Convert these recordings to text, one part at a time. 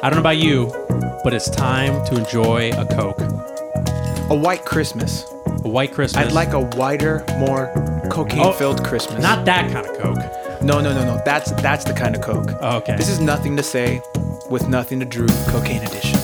I don't know about you, but it's time to enjoy a Coke. A white Christmas. A white Christmas. I'd like a whiter, more oh, cocaine-filled Christmas. Not that kind of Coke. No, no, no, no. That's that's the kind of Coke. Oh, okay. This is nothing to say, with nothing to drew. Cocaine edition.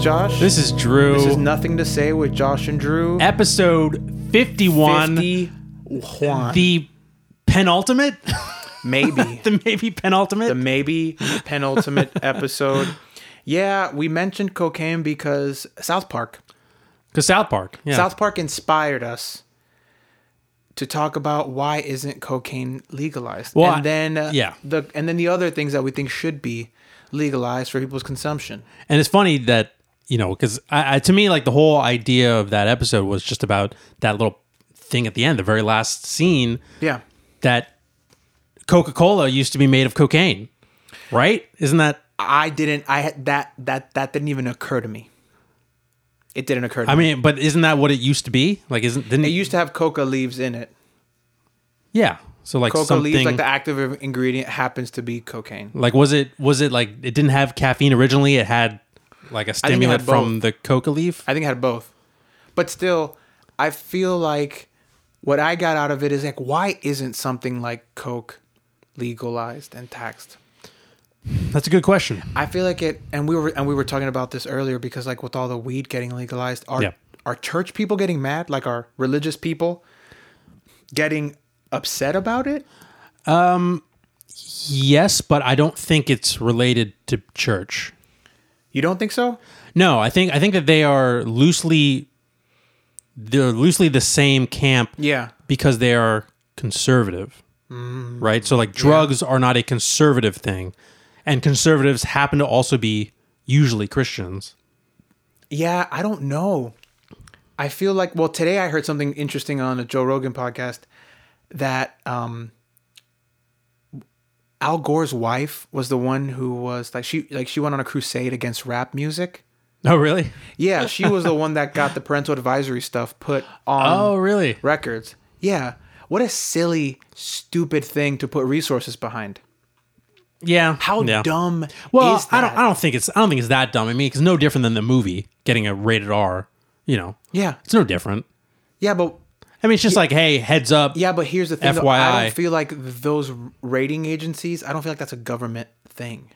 Josh. This is Drew. This is nothing to say with Josh and Drew. episode 51. 51. The penultimate? maybe. the maybe penultimate? the maybe penultimate episode. Yeah, we mentioned cocaine because South Park. Because South Park. Yeah. South Park inspired us to talk about why isn't cocaine legalized, Well, and then uh, yeah. the and then the other things that we think should be legalized for people's consumption. And it's funny that you know, because to me, like the whole idea of that episode was just about that little thing at the end, the very last scene, Yeah, that Coca Cola used to be made of cocaine, right? Isn't that? I didn't. I had that that that didn't even occur to me. It didn't occur. to I me. mean, but isn't that what it used to be? Like, isn't didn't it used to have coca leaves in it. Yeah. So like Coca something leaves, like the active ingredient, happens to be cocaine. like was it was it like it didn't have caffeine originally? It had like a stimulant from both. the coca leaf. I think it had both. But still, I feel like what I got out of it is like, why isn't something like Coke legalized and taxed? That's a good question. I feel like it, and we were and we were talking about this earlier because like with all the weed getting legalized, are Yeah. are church people getting mad? Like are religious people getting upset about it? Um, yes, but I don't think it's related to church. You don't think so? No, I think I think that they are loosely they're loosely the same camp Yeah. because they are conservative. Right? So like drugs are not a conservative thing. And conservatives happen to also be usually Christians. Yeah, I don't know. I feel like well today I heard something interesting on a Joe Rogan podcast that um Al Gore's wife was the one who was like she like she went on a crusade against rap music. Oh, really? Yeah, she was the one that got the parental advisory stuff put on Oh, really? records. Yeah. What a silly, stupid thing to put resources behind. Yeah. How yeah. dumb Well? I don't. I don't think it's. I don't think it's that dumb. I mean, it's no different than the movie getting a rated R. You know, yeah. it's no different. Yeah, but I mean, it's just like, hey, heads up. Yeah, but here's the thing. Though, I don't feel like those rating agencies. I don't feel like that's a government thing.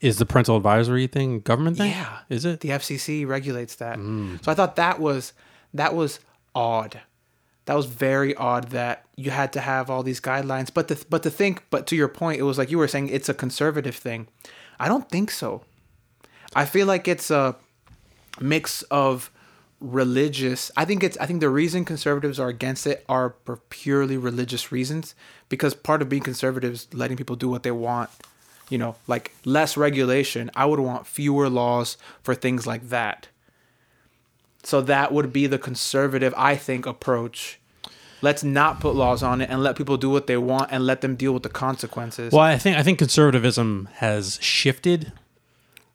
Is the parental advisory thing government thing? Yeah, Is it? The FCC regulates that. Mm. So I thought that was that was odd. That was very odd that you had to have all these guidelines. But to but to think, but to your point, it was like you were saying it's a conservative thing. I don't think so. I feel like it's a mix of religious. I think it's I think the reason conservatives are against it are for purely religious reasons because part of being conservative is letting people do what they want. You know, like less regulation. I would want fewer laws for things like that. So that would be the conservative, I think, approach. Let's not put laws on it and let people do what they want and let them deal with the consequences. Well, I think I think conservatism has shifted.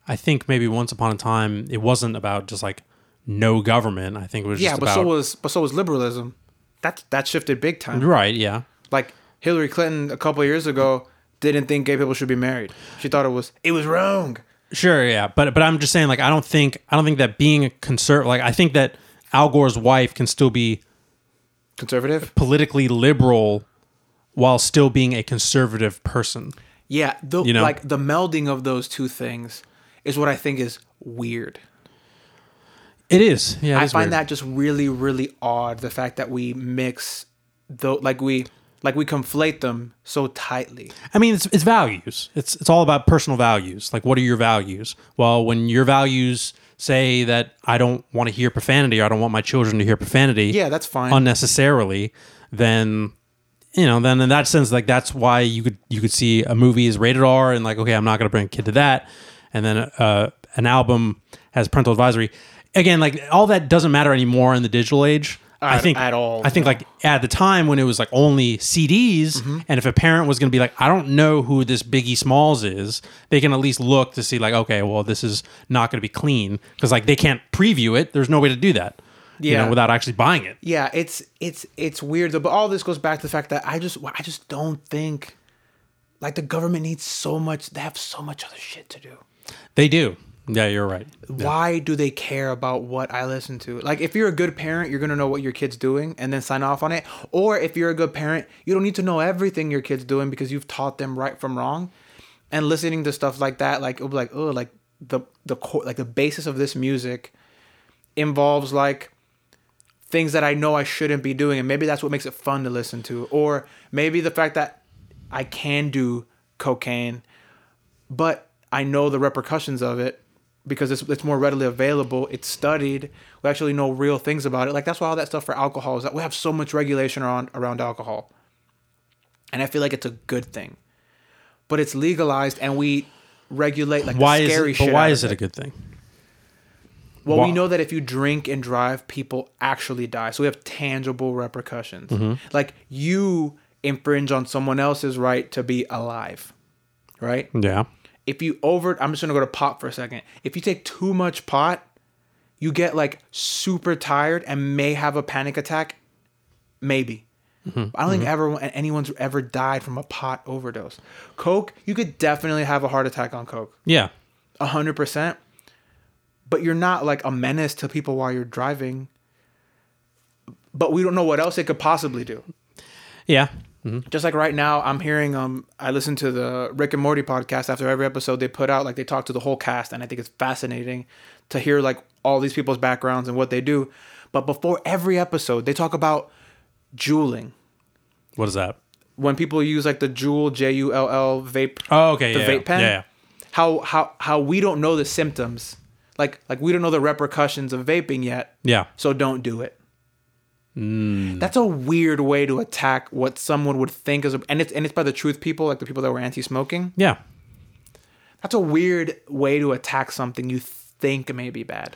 I think maybe once upon a time it wasn't about just like no government. I think it was yeah, just but about so was but so was liberalism. That that shifted big time. right. Yeah. Like Hillary Clinton a couple of years ago didn't think gay people should be married. She thought it was it was wrong. Sure, yeah, but but I'm just saying, like, I don't think I don't think that being a conservative, like, I think that Al Gore's wife can still be Conservative? politically liberal while still being a conservative person. Yeah, the, You know? like the melding of those two things is what I think is weird. It is, yeah. it I is find weird. that just really, really odd. The fact that we mix, though, like we, like we conflate them so tightly. I mean, it's it's values. It's it's all about personal values. Like, what are your values? Well, when your values say that I don't want to hear profanity, or I don't want my children to hear profanity, Yeah, that's fine. unnecessarily, then you know, then in that sense, like that's why you could you could see a movie is rated R and like, okay, I'm not going to bring a kid to that, and then uh, an album has parental advisory. Again, like all that doesn't matter anymore in the digital age. I think at all, I think like at the time when it was like only CDs, Mm-hmm. and if a parent was going to be like, I don't know who this Biggie Smalls is, they can at least look to see like, okay, well, this is not going to be clean because like they can't preview it. There's no way to do that, you Yeah. know, without actually buying it. Yeah, it's it's it's weird though. But all this goes back to the fact that I just I just don't think like the government needs so much. They have so much other shit to do. They do. Yeah, you're right. Why do they care about what I listen to? Like, if you're a good parent, you're gonna know what your kid's doing and then sign off on it. Or if you're a good parent, you don't need to know everything your kid's doing because you've taught them right from wrong. And listening to stuff like that, like it'll be like, oh, like the the core, like the basis of this music involves like things that I know I shouldn't be doing, and maybe that's what makes it fun to listen to. Or maybe the fact that I can do cocaine, but I know the repercussions of it because it's, it's more readily available. It's studied. We actually know real things about it. Like that's why all that stuff for alcohol is that we have so much regulation around around alcohol, and I feel like it's a good thing. But it's legalized, and we regulate like Why the is it? shit But why is of it a good thing? well, we know that if you drink and drive, people actually die. So we have tangible repercussions. Mm-hmm. Like you infringe on someone else's right to be alive, right? Yeah. If you over, I'm just gonna go to pot for a second. If you take too much pot, you get like super tired and may have a panic attack. Maybe. Mm-hmm. I don't think ever anyone's ever died from a pot overdose. Coke, you could definitely have a heart attack on coke Yeah. a hundred percent. But you're not like a menace to people while you're driving. But we don't know what else it could possibly do. Yeah. Just like right now, I'm hearing um I listen to the Rick and Morty podcast after every episode they put out, like they talk to the whole cast, and I think it's fascinating to hear like all these people's backgrounds and what they do. But before every episode, they talk about juuling. What is that? When people use like the Juul J U L L vape Oh, okay. the yeah, vape pen Yeah. yeah. how how how we don't know the symptoms like like we don't know the repercussions of vaping yet Yeah. so don't do it Hmm. that's a weird way to attack what someone would think is a, and it's and it's by the truth people like the people that were anti-smoking Yeah. that's a weird way to attack something you think may be bad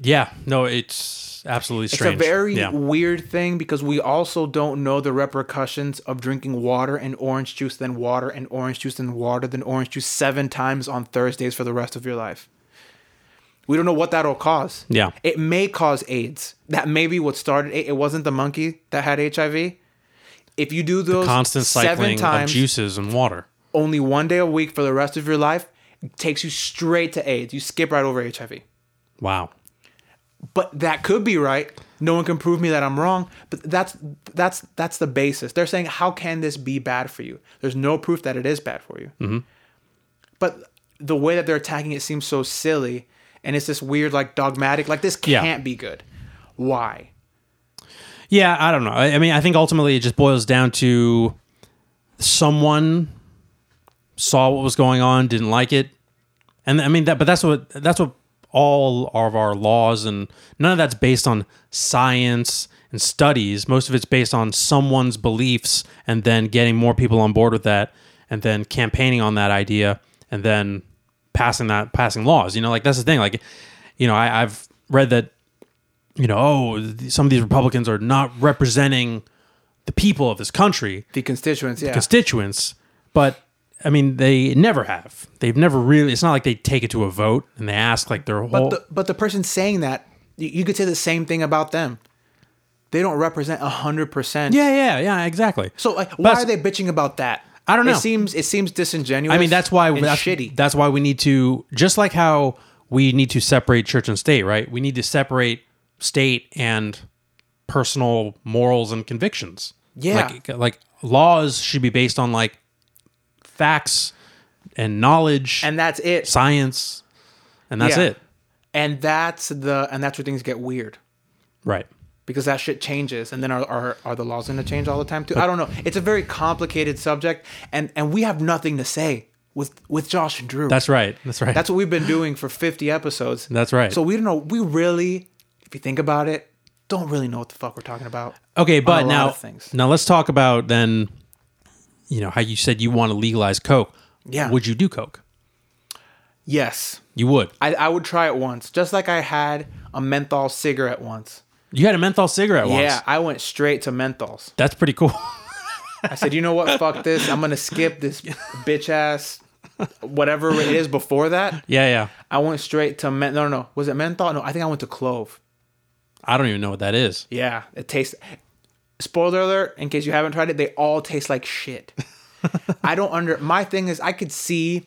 Yeah. No, it's absolutely strange. It's a very yeah. weird thing because we also don't know the repercussions of drinking water and orange juice, then water and orange juice, then water, then orange juice seven times on Thursdays for the rest of your life. We don't know what that'll cause. Yeah. It may cause AIDS. That may be what started it. It wasn't the monkey that had HIV. If you do those constant seven cycling of juices and water. only one day a week for the rest of your life, it takes you straight to AIDS. You skip right over HIV Wow. but that could be right. No one can prove me that I'm wrong, but that's that's that's the basis. They're saying, how can this be bad for you? There's no proof that it is bad for you. Mm-hmm. But the way that they're attacking it seems so silly, and it's this weird, like dogmatic, like this can't be good. Why? Yeah, I don't know. I, I mean, I think ultimately it just boils down to someone saw what was going on, didn't like it, and I mean that. But that's what that's what all of our laws and none of that's based on science and studies. Most of it's based on someone's beliefs, and then getting more people on board with that, and then campaigning on that idea, and then passing that passing laws. You know, like that's the thing. Like, you know, I, I've read that you know, oh, some of these Republicans are not representing the people of this country, The constituents, yeah. constituents. But I mean, they never have. They've never really. It's not like they take it to a vote and they ask like their whole. but the but the person saying that, you, you could say the same thing about them. They don't represent hundred percent. yeah, yeah, yeah, exactly. So like, why are they bitching about that? I don't know. It seems it seems disingenuous. I mean, that's why that's shitty. That's why we need to just like how we need to separate church and state, right? We need to separate state and personal morals and convictions. Yeah. like like laws should be based on like facts and knowledge and that's it. science, and that's Yeah. it. And that's the and that's where things get weird Right. Because that shit changes. And then are are, are the laws going to change all the time too? I don't know. It's a very complicated subject, and and we have nothing to say with with Josh and Drew. That's right. That's right. That's what we've been doing for 50 episodes. That's right. So we don't know. We really, if you think about it, don't really know what the fuck we're talking about. okay, but now now let's talk about then. You know how you said you want to legalize coke. Yeah. Would you do coke? Yes. You would. I, I would try it once, just like I had a menthol cigarette once. You had a menthol cigarette once. Yeah, I went straight to menthols. That's pretty cool. I said, you know what? Fuck this. I'm gonna skip this bitch ass whatever it is before that. yeah, yeah. I went straight to men. No, no, no. Was it menthol? No, I think I went to clove. I don't even know what that is. Yeah, it tastes. Spoiler alert! In case you haven't tried it, they all taste like shit. I don't under. My thing is, I could see.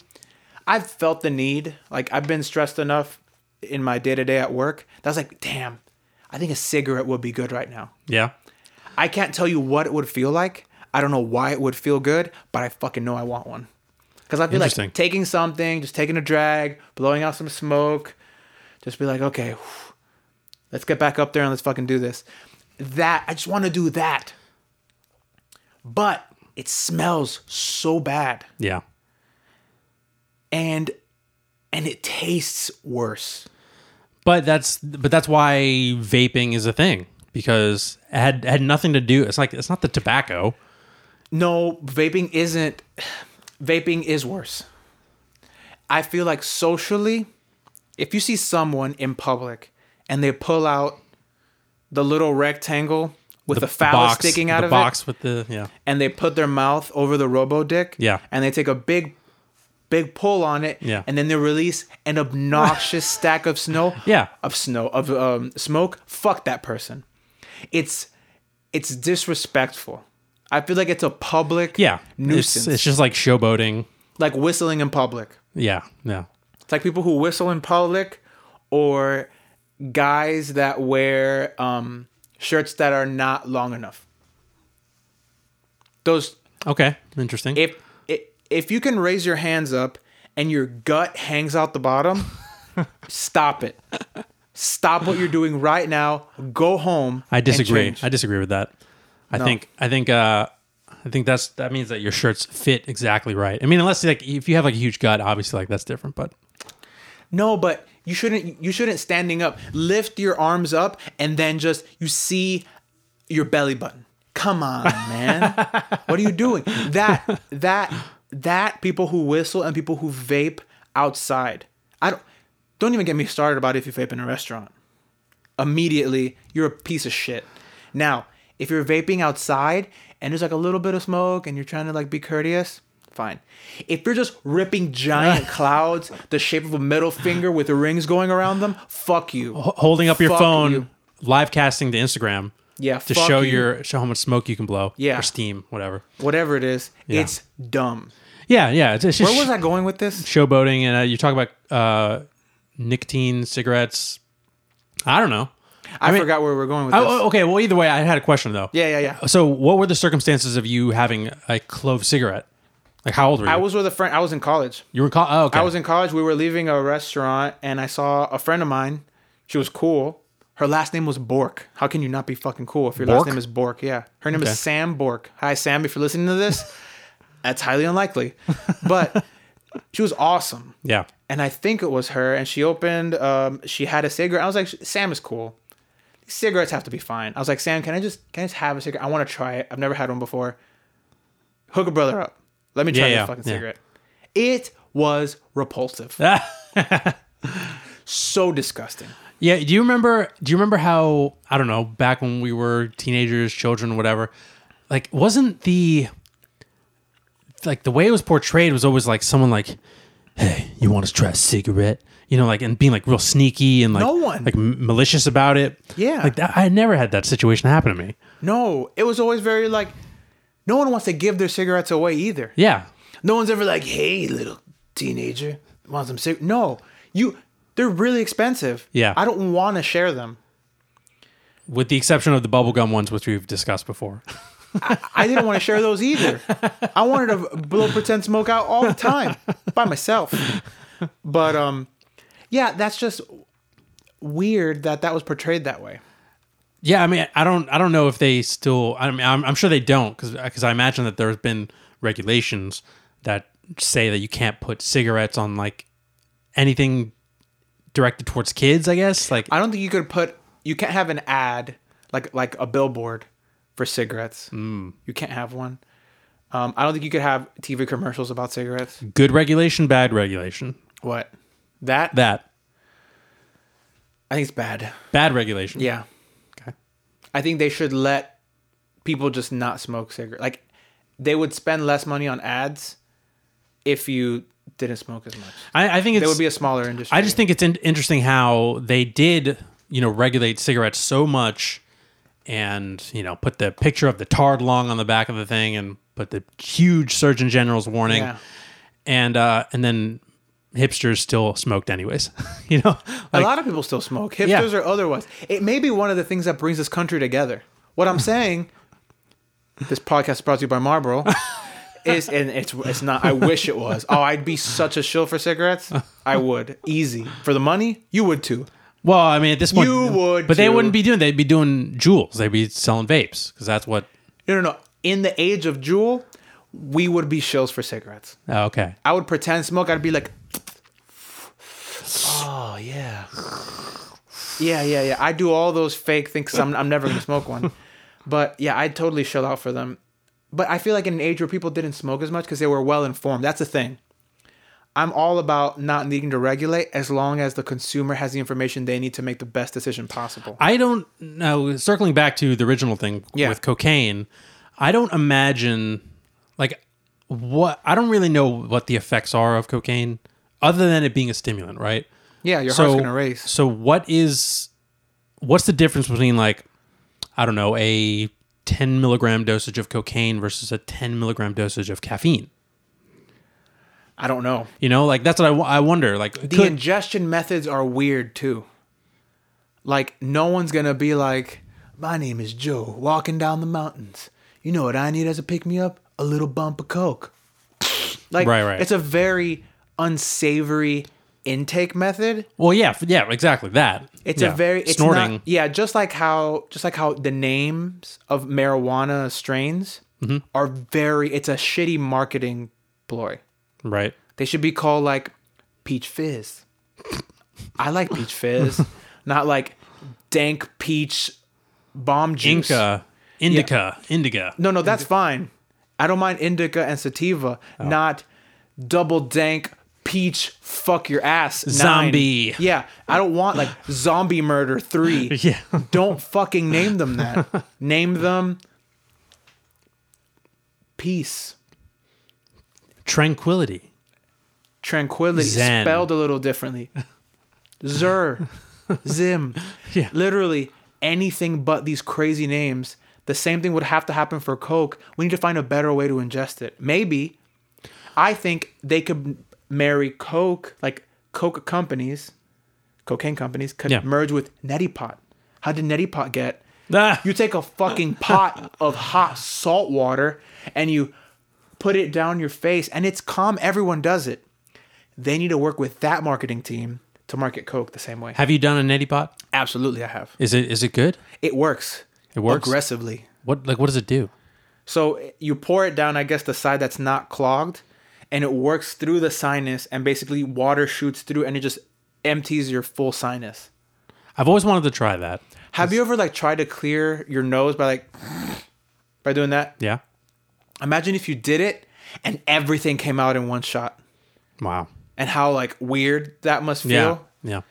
I've felt the need. Like I've been stressed enough in my day to day at work. That's like, damn. I think a cigarette would be good right now. Yeah. I can't tell you what it would feel like. I don't know why it would feel good, but I fucking know I want one. Because I feel like taking something, just taking a drag, blowing out some smoke, just be like, okay, whew, let's get back up there and let's fucking do this. That, I just want to do that. But it smells so bad Yeah. and and it tastes worse. But that's but that's why vaping is a thing because it had had nothing to do. It's like it's not the tobacco. No, vaping isn't. Vaping is worse. I feel like socially, if you see someone in public and they pull out the little rectangle with the, phallus box, sticking out the of box it, with the yeah. and they put their mouth over the robo dick, Yeah. and they take a big, big pull on it, Yeah. and then they release an obnoxious stack of snow, Yeah. of snow of um, smoke. Fuck that person. It's it's disrespectful. I feel like it's a public Yeah. nuisance. It's, it's just like showboating. like whistling in public. Yeah. Yeah. It's like people who whistle in public or guys that wear um, shirts that are not long enough. Those Okay. Interesting. if if you can raise your hands up and your gut hangs out the bottom, stop it. Stop what you're doing right now. Go home. I disagree. I disagree with that. I No. think I think uh I think that's that means that your shirts fit exactly right. I mean, unless like if you have like a huge gut, obviously like that's different. But No, but you shouldn't you shouldn't standing up. Lift your arms up and then just you see your belly button. Come on, man. what are you doing? That that that people who whistle and people who vape outside. I don't don't even get me started about if you vape in a restaurant. Immediately, you're a piece of shit. Now, if you're vaping outside and there's like a little bit of smoke and you're trying to like be courteous, fine. If you're just ripping giant clouds the shape of a middle finger with rings going around them, fuck you. H- holding up your Fuck phone, you. live casting to Instagram Yeah, to show you. your show how much smoke you can blow. Yeah. or steam, whatever. whatever it is, Yeah. it's dumb. Yeah, yeah. It's, it's just Where was I going with this? showboating, and uh, you talk about uh, nicotine cigarettes. I don't know. I, mean- forgot where we were going with this. Oh, okay. Well, either way, I had a question though. Yeah, yeah, yeah. So, what were the circumstances of you having a clove cigarette? Like, how old were you? I was with a friend. I was in college. You were in college. Oh, okay. I was in college. We were leaving a restaurant, and I saw a friend of mine. She was cool. Her last name was Bork. How can you not be fucking cool if your Bork? last name is Bork? Yeah. Her name Okay. is Sam Bork. Hi, Sam. If you're listening to this, that's highly unlikely. But she was awesome. yeah. And I think it was her. And she opened, um, she had a cigarette. I was like, Sam is cool. These cigarettes have to be fine. I was like, Sam, can I just, can I just have a cigarette? I want to try it. I've never had one before. Hook a brother up. Let me try Yeah, this yeah, fucking yeah. cigarette. It was repulsive. so disgusting. Yeah. Do you remember? Do you remember how I don't know back when we were teenagers, children, whatever? Like, wasn't the like the way it was portrayed was always like someone like, "Hey, you want to try a cigarette?" You know, like and being like real sneaky and like No one. like m- malicious about it. Yeah. Like that, I never had that situation happen to me. No, it was always very like, no one wants to give their cigarettes away either. Yeah. No one's ever like, hey, little teenager, want some cigarettes? No, you, they're really expensive. Yeah. I don't want to share them. With the exception of the bubblegum ones, which we've discussed before. I didn't want to share those either. I wanted to blow pretend smoke out all the time by myself. But um, yeah, that's just weird that that was portrayed that way. Yeah, I mean, I don't, I don't know if they still. I mean, I'm, I'm sure they don't, because, because I imagine that there's been regulations that say that you can't put cigarettes on like anything directed towards kids. I guess, like, I don't think you could put. You can't have an ad like like a billboard for cigarettes. Mm. You can't have one. Um, I don't think you could have TV commercials about cigarettes. good regulation, bad regulation. What? That? That I think it's bad. bad regulation. Yeah. Okay. I think they should let people just not smoke cigarettes. Like they would spend less money on ads if you didn't smoke as much. I, I think it would be a smaller industry. I just think it's in- interesting how they did, you know, regulate cigarettes so much, and you know, put the picture of the tarred lung on the back of the thing, and put the huge Surgeon General's warning, Yeah. and uh, and then hipsters still smoked anyways. you know, a lot of people still smoke, hipsters Yeah. or otherwise. It may be one of the things that brings this country together. What I'm saying, this podcast is brought to you by Marlboro, is and it's it's not. I wish it was. Oh, I'd be such a shill for cigarettes. I would easy for the money. You would too. Well, I mean, at this point, You would, but they too. wouldn't be doing. They'd be doing Juuls. They'd be selling vapes because that's what. No, no, no. In the age of Juul, we would be shills for cigarettes. Oh, okay. I would pretend smoke. I'd be like, oh yeah, yeah, yeah, yeah. I do all those fake things. I'm I'm never gonna smoke one, but yeah, I'd totally shell out for them. But I feel like in an age where people didn't smoke as much because they were well informed. That's the thing. I'm all about not needing to regulate as long as the consumer has the information they need to make the best decision possible. I don't know. Circling back to the original thing Yeah. with cocaine, I don't imagine like what I don't really know what the effects are of cocaine, other than it being a stimulant, right? Yeah, your heart's gonna race. So what is what's the difference between like I don't know a 10 milligram dosage of cocaine versus a 10 milligram dosage of caffeine? I don't know. You know, like that's what I, I wonder. Like, the could- ingestion methods are weird too. Like no one's gonna be like, "My name is Joe, walking down the mountains. You know what I need as a pick me up? A little bump of coke." Like, Right, right. It's a very unsavory intake method. well, yeah, yeah, exactly that. It's Yeah. a very it's snorting. Not, yeah, just like how just like how the names of marijuana strains Mm-hmm. are very. It's a shitty marketing ploy. Right. They should be called like peach fizz. I like peach fizz, not like dank peach bomb juice. Inca, indica, indica. No, no, that's fine. I don't mind indica and sativa, Oh. not double dank peach fuck your ass nine. Zombie. Yeah, I don't want like zombie murder three. Yeah. don't fucking name them that. name them peace. Tranquility. tranquility Zen. spelled a little differently zer zim Yeah. literally anything but these crazy names the same thing would have to happen for coke we need to find a better way to ingest it maybe i think they could marry coke like coke companies cocaine companies could Yeah. merge with neti pot how did neti pot get Ah, you take a fucking pot of hot salt water and you put it down your face and it's calm. Everyone does it. They need to work with that marketing team to market Coke the same way. have you done a neti pot? Absolutely, I have. Is it is it good? It works. It works? aggressively. What like what does it do? So you pour it down, I guess, the side that's not clogged, and it works through the sinus, and basically water shoots through, and it just empties your full sinus. I've always wanted to try that. Have you ever like tried to clear your nose by like by doing that? Yeah. Imagine if you did it and everything came out in one shot. Wow. And how like weird that must feel. Yeah.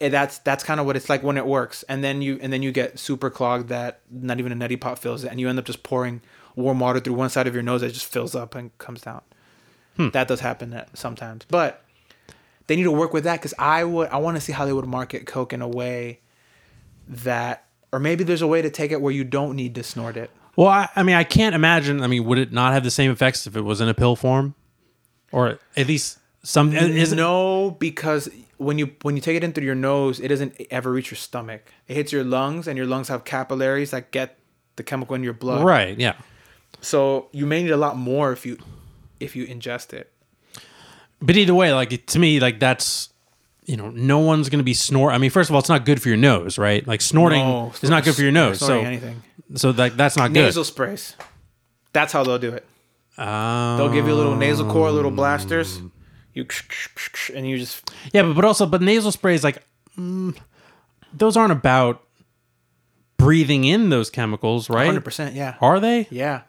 Eh, That's that's kind of what it's like when it works. And then you and then you get super clogged that not even a neti pot fills it and you end up just pouring warm water through one side of your nose that just fills up and comes down. That does happen sometimes. But they need to work with that cuz I would I want to see how they would market coke in a way that or maybe there's a way to take it where you don't need to snort it. Well, I, I mean, I can't imagine. I mean, would it not have the same effects if it was in a pill form, or at least some? Is no, because when you when you take it in through your nose, it doesn't ever reach your stomach. It hits your lungs, and your lungs have capillaries that get the chemical in your blood. right? Yeah. So you may need a lot more if you if you ingest it. But either way, like to me, like that's you know, no one's gonna be snort. I mean, first of all, it's not good for your nose, right? Like snorting No, is not good for your nose. So, anything. so like that's not good. Nasal sprays. That's how they'll do it. Um, They'll give you a little nasal core, little blasters. You and you just yeah, but but also, but nasal sprays, like mm, those aren't about breathing in those chemicals, right? hundred percent. Yeah. Are they? Yeah.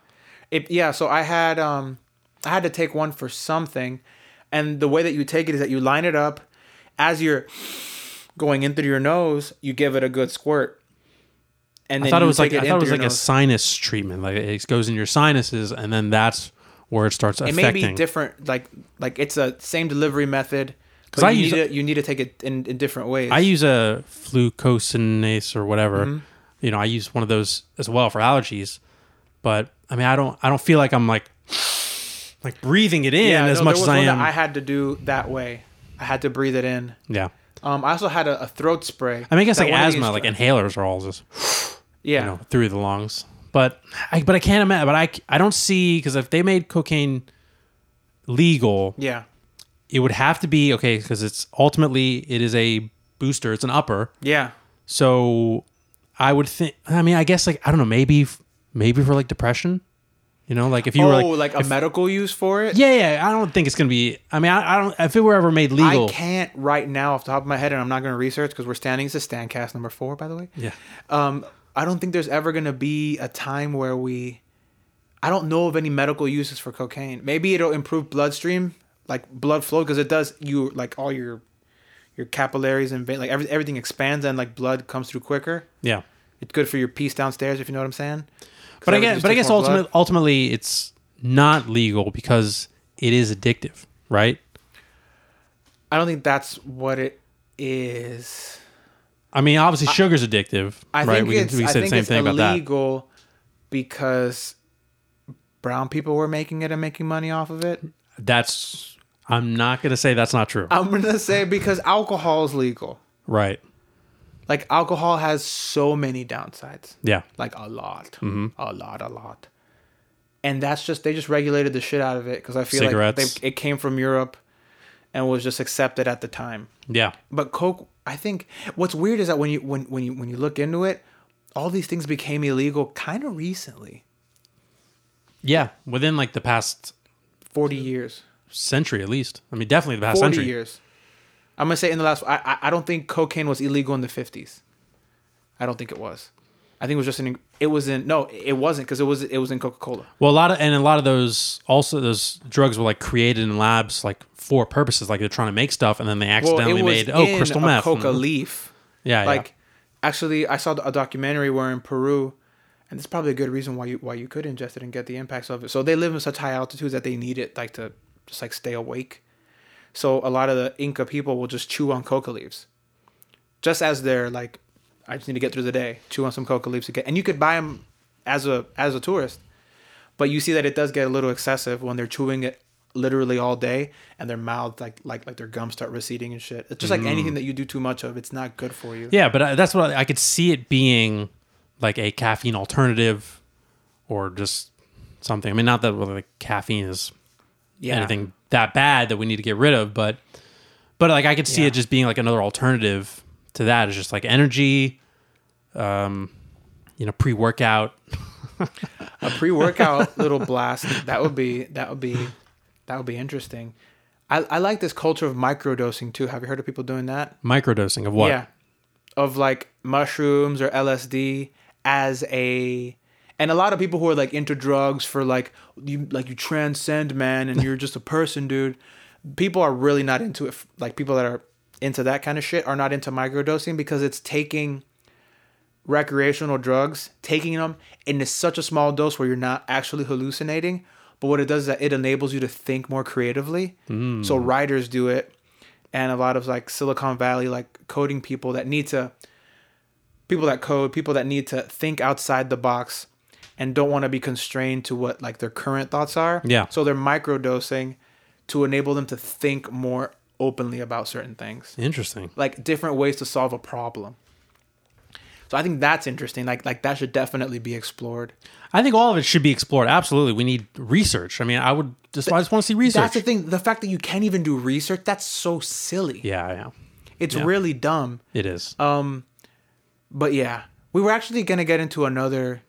It yeah, so I had um I had to take one for something and the way that you take it is that you line it up as you're going in through your nose, you give it a good squirt. and I thought it was like I thought it was like a sinus treatment. Like it goes in your sinuses, and then that's where it starts It affecting. may be different, like like it's a same delivery method. Because I you use need to, you need to take it in, in different ways. I use a flucosinase or whatever. Mm-hmm. You know, I use one of those as well for allergies. But I mean, I don't I don't feel like I'm like like breathing it in yeah, as no, much as I am. That I had to do that way. I had to breathe it in. yeah. Um, I also had a, a throat spray. I mean, I guess like one of the asthma, like inhalers are all just yeah, you know through the lungs. But I but I can't imagine. But I I don't see because if they made cocaine legal, yeah, it would have to be okay because it's ultimately it is a booster. It's an upper. yeah. So I would think. I mean, I guess like I don't know. Maybe maybe for like depression. You know, like if you oh, were like, like, a medical use for it. yeah, yeah. I don't think it's gonna be. I mean, I, I don't. If it were ever made legal, I can't right now off the top of my head, and I'm not going to research because we're standing. It's a standcast number four, by the way. yeah, Um, I don't think there's ever to be a time where we. I don't know of any medical uses for cocaine. Maybe it'll improve bloodstream, like blood flow, because it does. You like all your, your capillaries and vein, like every, everything expands and like blood comes through quicker. yeah. It's good for your piece downstairs, if you know what I'm saying. But I guess, but I guess ultimately, ultimately, it's not legal because it is addictive, right? I don't think that's what it is. I mean, obviously, sugar's addictive, I right? think we it's we I said the same thing about that. illegal because brown people were making it and making money off of it. That's. I'm not gonna say that's not true, I'm gonna say because alcohol is legal. right? Like alcohol has so many downsides, Yeah, like a lot, Mm-hmm. a lot, a lot. And that's just they just regulated the shit out of it because I feel Cigarettes. like they, it came from Europe and was just accepted at the time. yeah, But Coke, I think what's weird is that when you when when you when you look into it, all these things became illegal kind of recently, yeah. Within like the past forty years. century, at least. I mean, definitely the past 40 century. years. I'm gonna say in the last. I, I don't think cocaine was illegal in the 50s. I don't think it was. I think it was just in. It was in. No, it wasn't because it was it was in Coca Cola. Well, a lot of and a lot of those also those drugs were like created in labs like for purposes, like they're trying to make stuff, and then they accidentally was made oh crystal a meth. coca and- leaf. yeah, Like, yeah. actually, I saw a documentary where in Peru, and this is probably a good reason why you why you could ingest it and get the impacts of it. So they live in such high altitudes that they need it like to just like stay awake. So a lot of the Inca people will just chew on coca leaves, just as they're like, I just need to get through the day. Chew on some coca leaves to get, and you could buy them as a as a tourist, but you see that it does get a little excessive when they're chewing it literally all day and their mouth like like like their gums start receding and shit. It's just like mm. anything that you do too much of, it's not good for you. Yeah, but I, that's what I, I could see it being like a caffeine alternative, or just something. I mean, not that well, like caffeine is Yeah. anything that bad that we need to get rid of, but but like I could see Yeah. it just being like another alternative to that. It's just like energy, um, you know, pre workout. a pre-workout little blast that would be that would be that would be interesting I, I like this culture of microdosing too have you heard of people doing that Microdosing of what? yeah of like mushrooms or lsd as a and a lot of people who are like into drugs for like you like you transcend man and you're just a person dude people are really not into it like people that are into that kind of shit are not into microdosing because it's taking recreational drugs, taking them in such a small dose where you're not actually hallucinating. But what it does is that it enables you to think more creatively. Mm. So writers do it, and a lot of like Silicon Valley, like coding people that need to, people that code, people that need to think outside the box, and don't want to be constrained to what like their current thoughts are. Yeah. So they're microdosing to enable them to think more openly about certain things Interesting. like different ways to solve a problem. So I think that's interesting. Like like that should definitely be explored. I think all of it should be explored. Absolutely, we need research. I mean, I would just I just want to see research. That's the thing. The fact that you can't even do research, that's so silly. yeah, yeah, It's Yeah. really dumb. it is. Um but yeah, we were actually going to get into another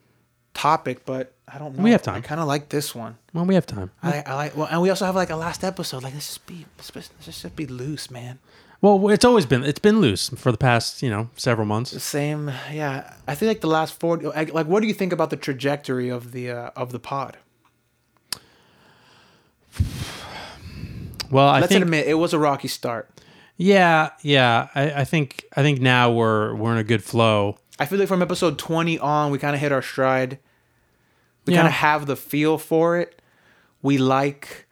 topic, but I don't know. We have time. I kind of like this one. well, we have time. I, I like well, and we also have like a last episode. Like let's just be let's just, let's just be loose, man. Well, it's always been it's been loose for the past you know several months. Same, yeah. I think like the last four. Like, like what do you think about the trajectory of the uh, of the pod? Well, I Let's think admit it was a rocky start. yeah, yeah. I, I think I think now we're we're in a good flow. I feel like from episode 20 on, we kind of hit our stride. We Yeah. kind of have the feel for it. We like,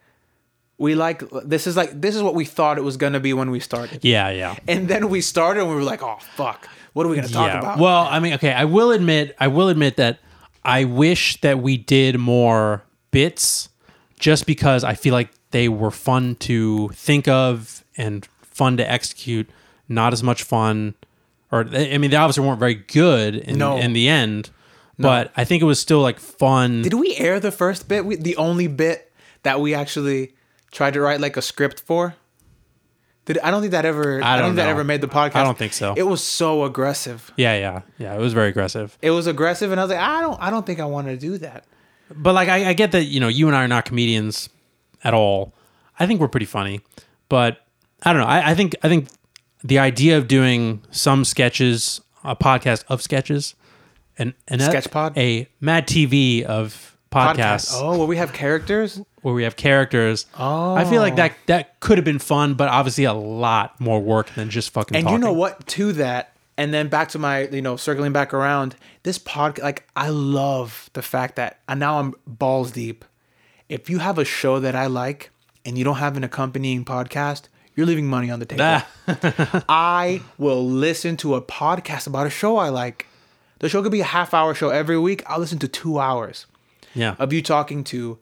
we like, this is like, this is what we thought it was going to be when we started. Yeah, yeah. And then we started and we were like, oh, fuck. What are we going to talk about? Well, I mean, okay, I will admit, I will admit that I wish that we did more bits, just because I feel like they were fun to think of and fun to execute. Not as much fun, or I mean, they obviously weren't very good in, No. in the end. But I think it was still like fun. Did we air the first bit? We, the only bit that we actually tried to write like a script for? Did I don't think that ever I don't, don't think that ever made the podcast. I don't think so. It was so aggressive. yeah, yeah, yeah. It was very aggressive. It was aggressive and I was like, I don't I don't think I want to do that. But like, I, I get that you know you and I are not comedians at all. I think we're pretty funny, but I don't know. I, I think I think the idea of doing some sketches, a podcast of sketches, and and Sketch pod? a Mad TV of podcasts Oh, well we have characters? where we have characters. Oh, I feel like that that could have been fun, but obviously a lot more work than just fucking. And talking. you know what? To that, and then back to my, you know, circling back around, this podcast, like, I love the fact that, and now I'm balls deep. If you have a show that I like and you don't have an accompanying podcast, you're leaving money on the table. I will listen to a podcast about a show I like. The show could be a half hour show every week. I'll listen to two hours Yeah, of you talking to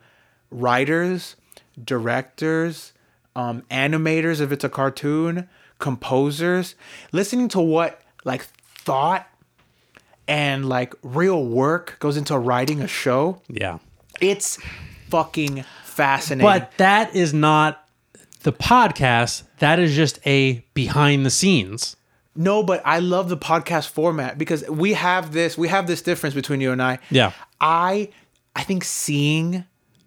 writers, directors, um, animators if it's a cartoon, composers, listening to what like thought and like real work goes into writing a show. yeah. It's fucking fascinating. But that is not the podcast. That is just a behind the scenes. no, but I love the podcast format because we have this we have this difference between you and I. Yeah. I I think seeing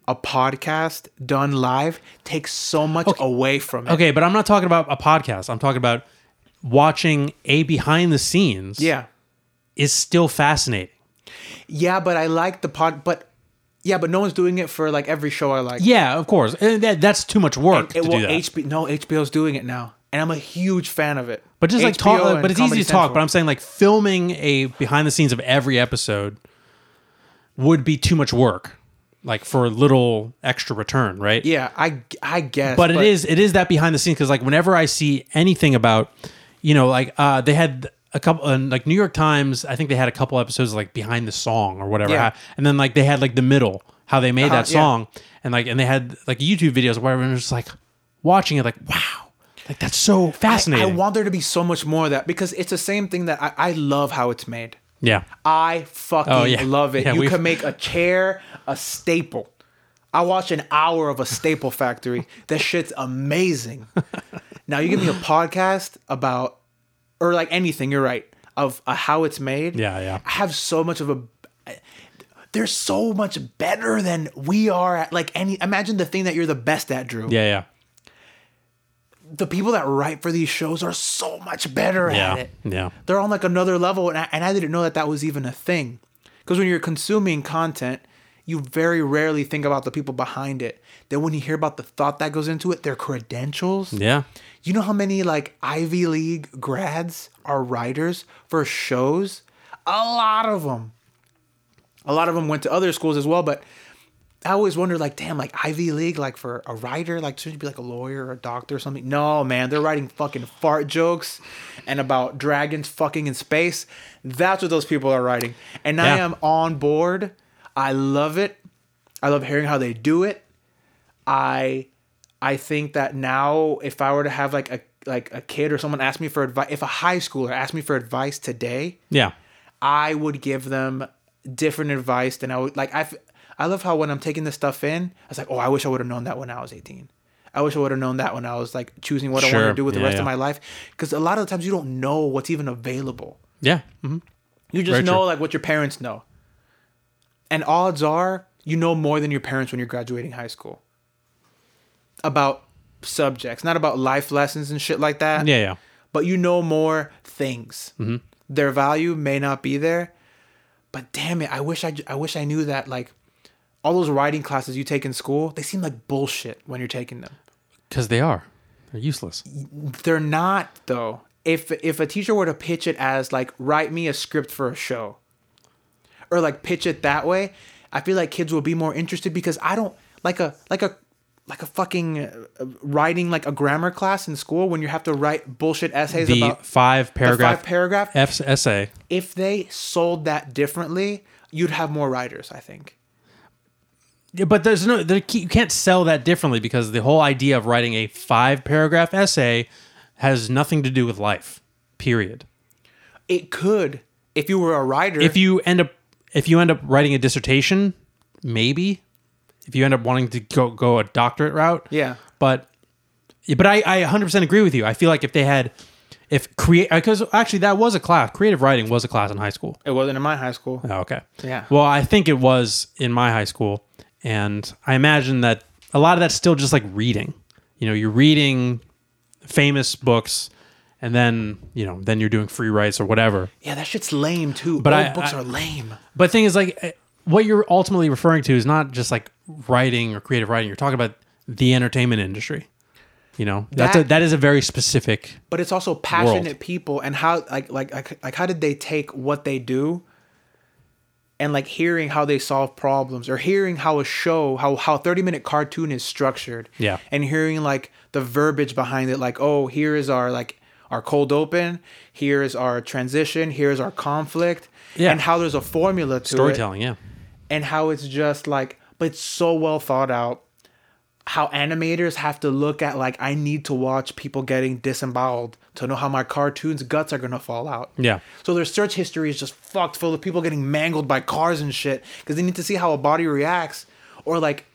a podcast done live takes so much away from it. Okay, but I'm not talking about a podcast. I'm talking about watching a behind the scenes. Yeah. is still fascinating. Yeah, but I like the pod but yeah, but no one's doing it for like every show I like. Yeah, of course. And that, that's too much work It, to well, do that. HBO no, HBO's doing it now. And I'm a huge fan of it. but just like HBO talk, but it's easy to talk. But I'm saying like filming a behind the scenes of every episode would be too much work, like for a little extra return, right? Yeah, I I guess. but, it is it is that behind the scenes because like whenever I see anything about, you know, like uh, they had a couple and like New York Times, I think they had a couple episodes like behind the song or whatever, Yeah. and then like they had like the middle how they made Uh-huh, that yeah. song, and like and they had like YouTube videos or whatever, and just like watching it like wow, like that's so fascinating. I want there to be so much more of that because it's the same thing that I, I love how it's made. yeah, I fucking Oh, yeah. love it. Yeah, you can make a chair a staple. I watched an hour of a staple factory. that shit's amazing. now you give me a podcast about, or like anything. You're right of uh, how it's made. Yeah, yeah. I have so much of a. They're so much better than we are at like any. Imagine the thing that you're the best at, Drew. yeah, yeah, The people that write for these shows are so much better yeah, at it yeah. they're on like another level and I, and I didn't know that that was even a thing because when you're consuming content you very rarely think about the people behind it then when you hear about the thought that goes into it their credentials Yeah. you know how many like ivy league grads are writers for shows a lot of them a lot of them went to other schools as well but I always wondered, like, damn, like Ivy League, like for a writer, like shouldn't you be like a lawyer or a doctor or something? No, man, they're writing fucking fart jokes and about dragons fucking in space. That's what those people are writing, and I am on board. I love it. I love hearing how they do it. I, I think that now, if I were to have like a like a kid or someone ask me for advice, if a high schooler asked me for advice today, Yeah. I would give them different advice than I would like. I I love how when I'm taking this stuff in, I was like, oh, I wish I would have known that when I was 18. I wish I would have known that when I was like choosing what I wanted to do with the Yeah, rest yeah. of my life. Because a lot of the times you don't know what's even available. Yeah. hmm You just Very know true. like what your parents know. And odds are you know more than your parents when you're graduating high school about subjects, not about life lessons and shit like that Yeah. Yeah. but you know more things. Mm-hmm. Their value may not be there, but damn it, I wish I I wish I knew that like all those writing classes you take in school, they seem like bullshit when you're taking them. Because they are. They're useless. They're not though. if if a teacher were to pitch it as like write me a script for a show or like pitch it that way i feel like kids will be more interested because i don't like a like a like a fucking uh, writing like a grammar class in school when you have to write bullshit essays The about five the paragraph five paragraph F essay. if they sold that differently you'd have more writers i think Yeah, but there's no there, you can't sell that differently because the whole idea of writing a five paragraph essay has nothing to do with life. Period. it could if you were a writer If you end up if you end up writing a dissertation, maybe. If you end up wanting to go go a doctorate route, yeah but but I, I 100% agree with you. I feel like if they had if create because uh, actually that was a class. Creative writing was a class in high school. it wasn't in my high school Oh, okay. Yeah. Well, I think it was in my high school, and I imagine that a lot of that's still just like reading. You know, you're reading famous books, and then you know, then you're doing free writes or whatever. yeah that shit's lame too But Old I- books I- are lame But thing is, like, eh, what you're ultimately referring to is not just like writing or creative writing. You're talking about the entertainment industry. You know, that's a, That- that is a very specific. but it's also passionate people and how like, like like like how did they take what they do and like hearing how they solve problems or hearing how a show how how 30 minute cartoon is structured Yeah. and hearing like the verbiage behind it like oh here is our like our cold open here is our transition here's our conflict Yeah. and how there's a formula to it Storytelling, yeah. and how it's just like but it's so well thought out how animators have to look at like i need to watch people getting disemboweled to know how my cartoon's guts are gonna fall out Yeah. so their search history is just fucked full of people getting mangled by cars and shit because they need to see how a body reacts or like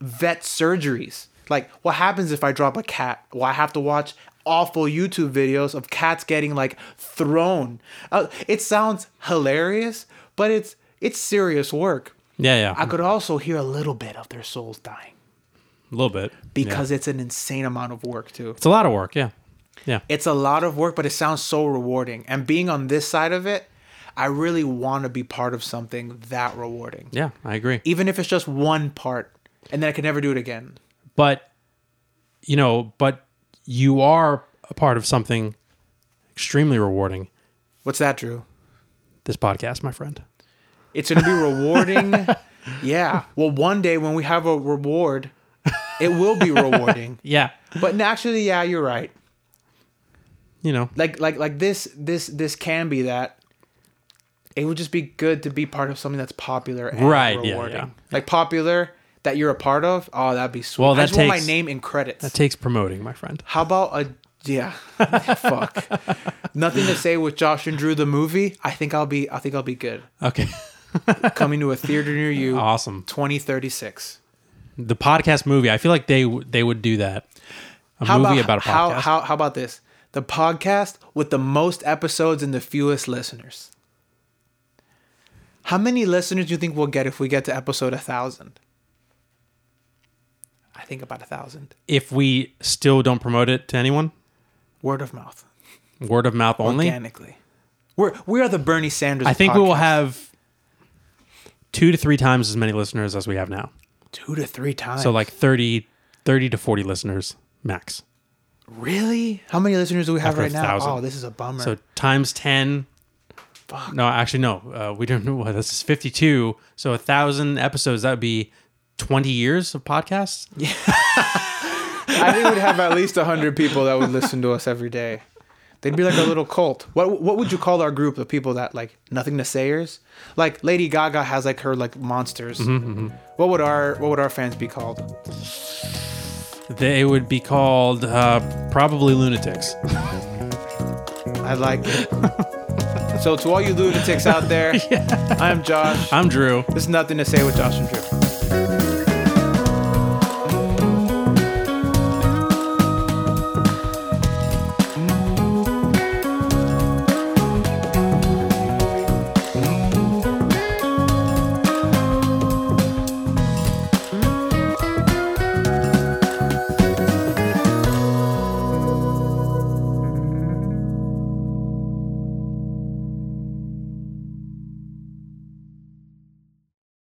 vet surgeries like what happens if i drop a cat well i have to watch awful youtube videos of cats getting like thrown uh, it sounds hilarious but it's it's serious work Yeah, yeah. I could also hear a little bit of their souls dying a little bit. because Yeah. it's an insane amount of work too. it's a lot of work. Yeah. Yeah. It's a lot of work, but it sounds so rewarding. And being on this side of it, I really want to be part of something that rewarding. Yeah, I agree. Even if it's just one part and then I could never do it again. but you know but you are a part of something extremely rewarding What's that, Drew? this podcast my friend It's going to be rewarding. yeah. Well, one day when we have a reward, it will be rewarding. yeah But actually, yeah, you're right. you know like like like this this this can be that it would just be good to be part of something that's popular and Right, yeah, rewarding. yeah. Like popular that you're a part of. Oh, that'd be sweet. Well, I that takes, want my name in credits. that takes promoting my friend How about a yeah? Fuck. Nothing to say with Josh and Drew the movie. I think I'll be I think I'll be good. okay Coming to a theater near you. awesome 2036. the podcast movie i feel like they they would do that a movie about, a podcast how, how how about this? The podcast with the most episodes and the fewest listeners. How many listeners do you think we'll get if we get to episode a thousand? I think about a thousand. if we still don't promote it to anyone Word of mouth, word of mouth only organically. We're we are the Bernie Sanders. i think of we will have two to three times as many listeners as we have now two to three times. so like 30 30 to 40 listeners max really, how many listeners do we have After right now? thousand. Oh, this is a bummer. So times ten. Fuck. No, actually, no. Uh, we don't know. What this is fifty-two. So a thousand episodes. That would be twenty years of podcasts. Yeah. I think we'd have at least hundred people that would listen to us every day. They'd be like a little cult. What what would you call our group of people that like nothing to sayers? Like Lady Gaga has like her like monsters. What would our what would our fans be called? They would be called uh, probably lunatics. I like it. so to all you lunatics out there, I'm Josh. I'm Drew. There's nothing to say with Josh and Drew.